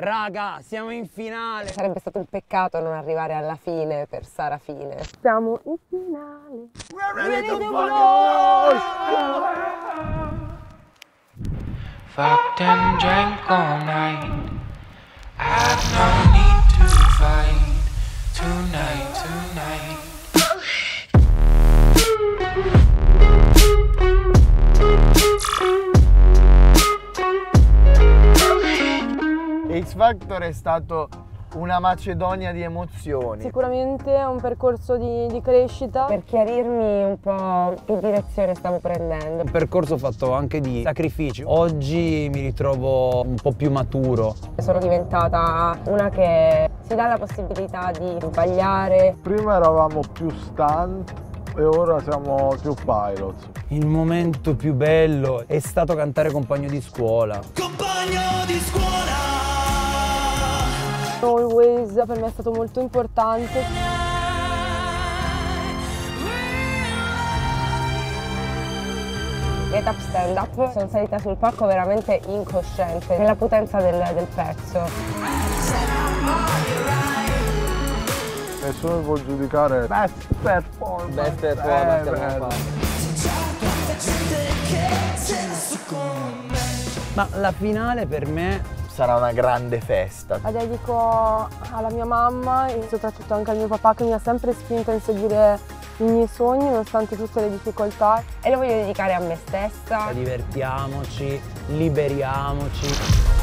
Raga, siamo in finale. Sarebbe stato un peccato non arrivare alla fine per Sara Fine. Siamo in finale. Fucked and drank all night. I've no X Factor è stato una macedonia di emozioni. Sicuramente è un percorso di, di crescita. Per chiarirmi un po' che direzione stavo prendendo. Un percorso fatto anche di sacrifici. Oggi mi ritrovo un po' più maturo. Sono diventata una che si dà la possibilità di sbagliare. Prima eravamo più stunt e ora siamo più pilots. Il momento più bello è stato cantare compagno di scuola. Always per me è stato molto importante. Get Up Stand Up sono salita sul palco veramente incosciente nella potenza del, del pezzo. Nessuno può giudicare best performance. Best performance fatto. Ma la finale per me Sarà una grande festa. La dedico alla mia mamma e soprattutto anche al mio papà che mi ha sempre spinto a inseguire i miei sogni nonostante tutte le difficoltà. E lo voglio dedicare a me stessa. divertiamoci, liberiamoci.